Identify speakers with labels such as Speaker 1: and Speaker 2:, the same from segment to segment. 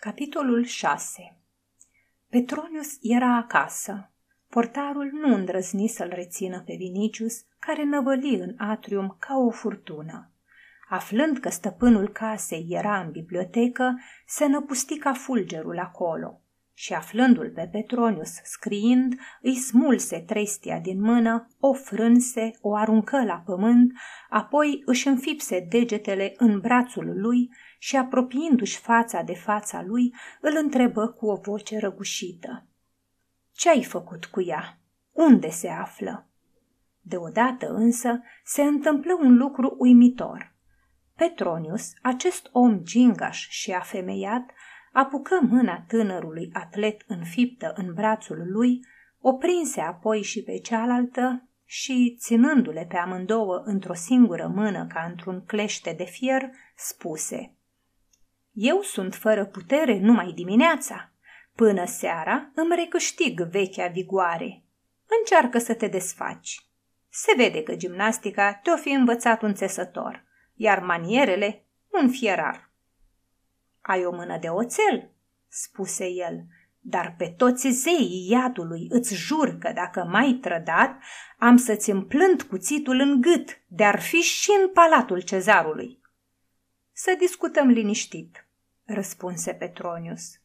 Speaker 1: Capitolul 6 Petronius era acasă. Portarul nu îndrăzni să-l rețină pe Vinicius, care năvăli în atrium ca o furtună. Aflând că stăpânul casei era în bibliotecă, se năpusti ca fulgerul acolo și aflându-l pe Petronius scriind, îi smulse trestia din mână, o frânse, o aruncă la pământ, apoi își înfipse degetele în brațul lui și apropiindu-și fața de fața lui, îl întrebă cu o voce răgușită. Ce ai făcut cu ea? Unde se află? Deodată însă se întâmplă un lucru uimitor. Petronius, acest om gingaș și afemeiat, apucă mâna tânărului atlet înfiptă în brațul lui, o prinse apoi și pe cealaltă și, ținându-le pe amândouă într-o singură mână ca într-un clește de fier, spuse Eu sunt fără putere numai dimineața. Până seara îmi recâștig vechea vigoare. Încearcă să te desfaci. Se vede că gimnastica te-o fi învățat un țesător, iar manierele un fierar. Ai o mână de oțel?" spuse el, dar pe toți zeii iadului îți jur că dacă mai trădat, am să-ți împlânt cuțitul în gât, de-ar fi și în palatul cezarului. Să discutăm liniștit, răspunse Petronius.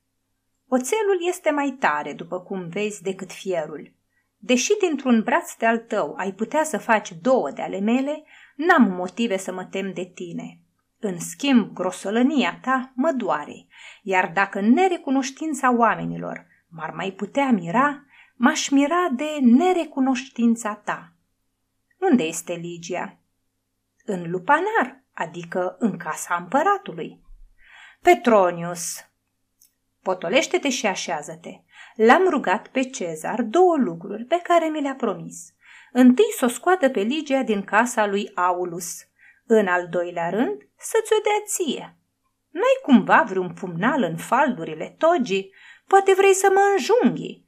Speaker 1: Oțelul este mai tare, după cum vezi, decât fierul. Deși dintr-un braț de al tău ai putea să faci două de ale mele, n-am motive să mă tem de tine. În schimb, grosolănia ta mă doare, iar dacă nerecunoștința oamenilor m-ar mai putea mira, m-aș mira de nerecunoștința ta. Unde este Ligia? În lupanar, adică în casa împăratului. Petronius, potolește-te și așează-te. L-am rugat pe Cezar două lucruri pe care mi le-a promis. Întâi să o scoată pe Ligia din casa lui Aulus – în al doilea rând, să ți-o dea ție. N-ai cumva vreun pumnal în faldurile togii? Poate vrei să mă înjunghi.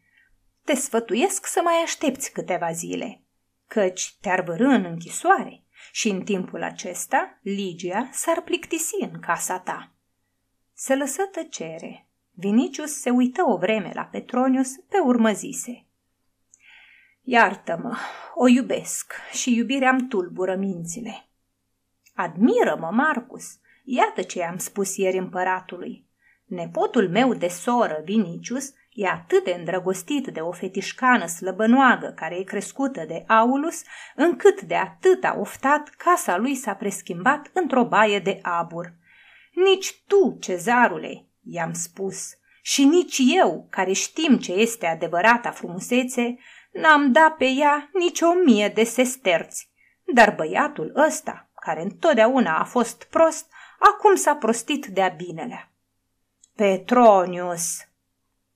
Speaker 1: Te sfătuiesc să mai aștepți câteva zile, căci te-ar vărâ în închisoare și în timpul acesta Ligia s-ar plictisi în casa ta. Se lăsă tăcere. Vinicius se uită o vreme la Petronius, pe urmă zise. Iartă-mă, o iubesc și iubirea-mi tulbură mințile. Admiră-mă, Marcus! Iată ce am spus ieri împăratului. Nepotul meu de soră, Vinicius, e atât de îndrăgostit de o fetișcană slăbănoagă care e crescută de Aulus, încât de atât a oftat, casa lui s-a preschimbat într-o baie de abur. Nici tu, cezarule, i-am spus, și nici eu, care știm ce este adevărata frumusețe, n-am dat pe ea nici o mie de sesterți. Dar băiatul ăsta, care întotdeauna a fost prost, acum s-a prostit de-a binelea. Petronius!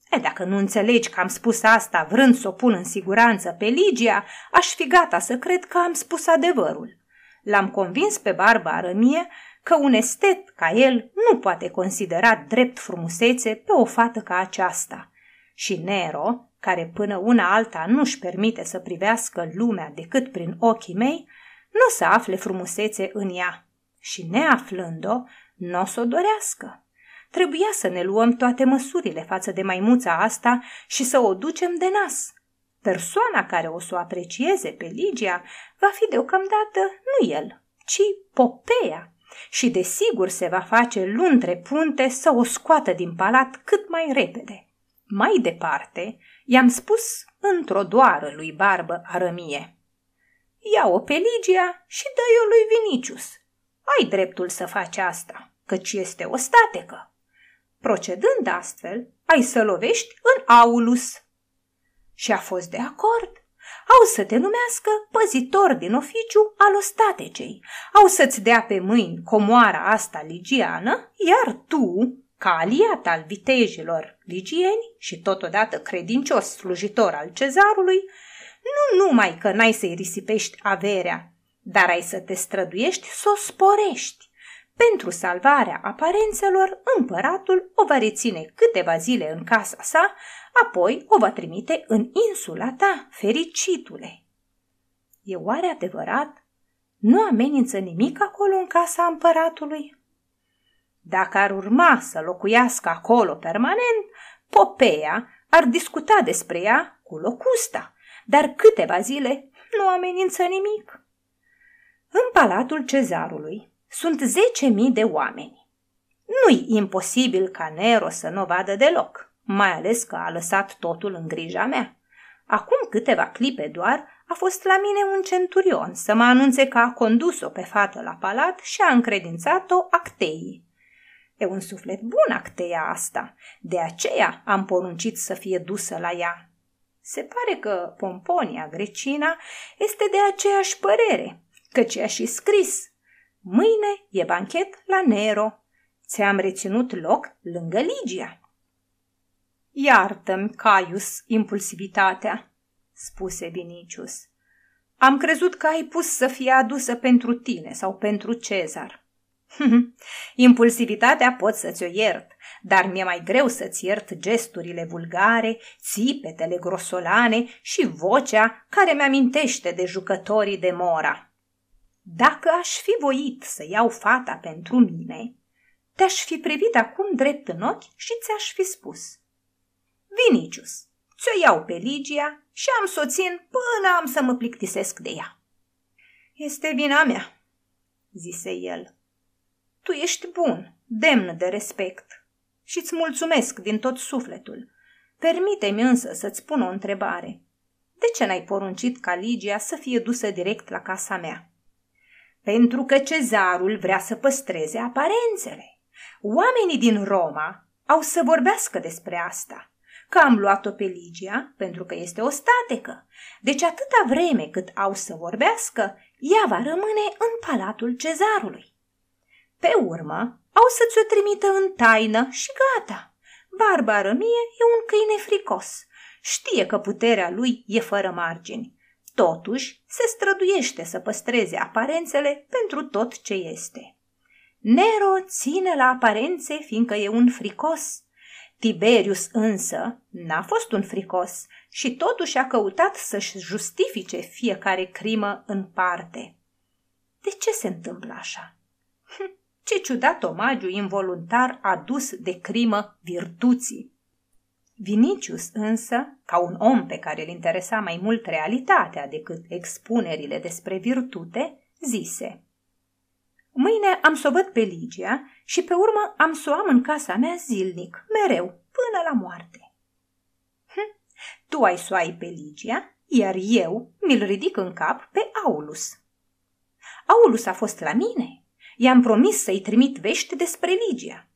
Speaker 1: E, dacă nu înțelegi că am spus asta vrând să o pun în siguranță pe Ligia, aș fi gata să cred că am spus adevărul. L-am convins pe barba arămie că un estet ca el nu poate considera drept frumusețe pe o fată ca aceasta. Și Nero, care până una alta nu-și permite să privească lumea decât prin ochii mei, nu o să afle frumusețe în ea și neaflând-o, nu o să o dorească. Trebuia să ne luăm toate măsurile față de maimuța asta și să o ducem de nas. Persoana care o să o aprecieze pe Ligia va fi deocamdată nu el, ci Popea și desigur se va face luntre punte să o scoată din palat cât mai repede. Mai departe, i-am spus într-o doară lui Barbă Arămie – ia-o pe Ligia și dă-i-o lui Vinicius. Ai dreptul să faci asta, căci este o statecă. Procedând astfel, ai să lovești în Aulus. Și a fost de acord. Au să te numească păzitor din oficiu al ostatecei. Au să-ți dea pe mâini comoara asta ligiană, iar tu, ca aliat al vitejelor ligieni și totodată credincios slujitor al cezarului, nu numai că n-ai să-i risipești averea, dar ai să te străduiești să o sporești. Pentru salvarea aparențelor, împăratul o va reține câteva zile în casa sa, apoi o va trimite în insula ta, fericitule. E oare adevărat? Nu amenință nimic acolo în casa împăratului? Dacă ar urma să locuiască acolo permanent, Popeia ar discuta despre ea cu Locusta, dar câteva zile nu amenință nimic. În palatul cezarului sunt zece mii de oameni. Nu-i imposibil ca Nero să nu vadă deloc, mai ales că a lăsat totul în grija mea. Acum câteva clipe doar a fost la mine un centurion să mă anunțe că a condus-o pe fată la palat și a încredințat-o acteii. E un suflet bun acteia asta, de aceea am poruncit să fie dusă la ea. Se pare că Pomponia Grecina este de aceeași părere, căci a și scris. Mâine e banchet la Nero. Ți-am reținut loc lângă Ligia. Iartă-mi, Caius, impulsivitatea, spuse Vinicius. Am crezut că ai pus să fie adusă pentru tine sau pentru Cezar. Impulsivitatea pot să-ți o iert, dar mi-e mai greu să-ți iert gesturile vulgare, țipetele grosolane și vocea care mi-amintește de jucătorii de mora. Dacă aș fi voit să iau fata pentru mine, te-aș fi privit acum drept în ochi și ți-aș fi spus. Vinicius, ți-o iau pe Ligia și am să o țin până am să mă plictisesc de ea. Este vina mea, zise el. Tu ești bun, demn de respect și îți mulțumesc din tot sufletul. Permite-mi însă să-ți pun o întrebare. De ce n-ai poruncit ca Ligia să fie dusă direct la casa mea? Pentru că cezarul vrea să păstreze aparențele. Oamenii din Roma au să vorbească despre asta că am luat-o pe Ligia pentru că este o statecă. Deci atâta vreme cât au să vorbească, ea va rămâne în palatul cezarului. Pe urmă, au să ți-o trimită în taină și gata. Barbara mie e un câine fricos. Știe că puterea lui e fără margini. Totuși, se străduiește să păstreze aparențele pentru tot ce este. Nero ține la aparențe fiindcă e un fricos. Tiberius însă n-a fost un fricos și totuși a căutat să-și justifice fiecare crimă în parte. De ce se întâmplă așa? Hm, ce ciudat omagiu involuntar adus de crimă virtuții. Vinicius însă, ca un om pe care îl interesa mai mult realitatea decât expunerile despre virtute, zise Mâine am să o văd pe Ligia și pe urmă am să o am în casa mea zilnic, mereu, până la moarte. Hm, tu ai să o ai pe Ligia, iar eu mi-l ridic în cap pe Aulus. Aulus a fost la mine. I-am promis să-i trimit vești despre Ligia.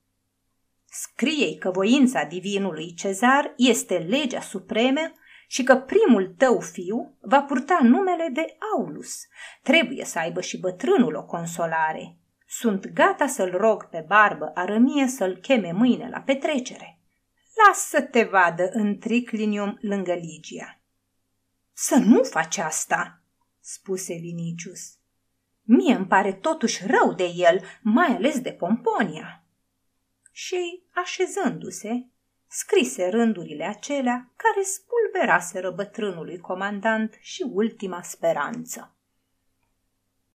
Speaker 1: Scrie că voința divinului Cezar este legea supremă și că primul tău fiu va purta numele de Aulus. Trebuie să aibă și bătrânul o consolare. Sunt gata să-l rog pe barbă arămie să-l cheme mâine la petrecere. Lasă să te vadă în triclinium lângă Ligia. Să nu faci asta, spuse Vinicius. Mie îmi pare totuși rău de el, mai ales de Pomponia. Și, așezându-se, scrise rândurile acelea care spulberaseră bătrânului comandant și ultima speranță.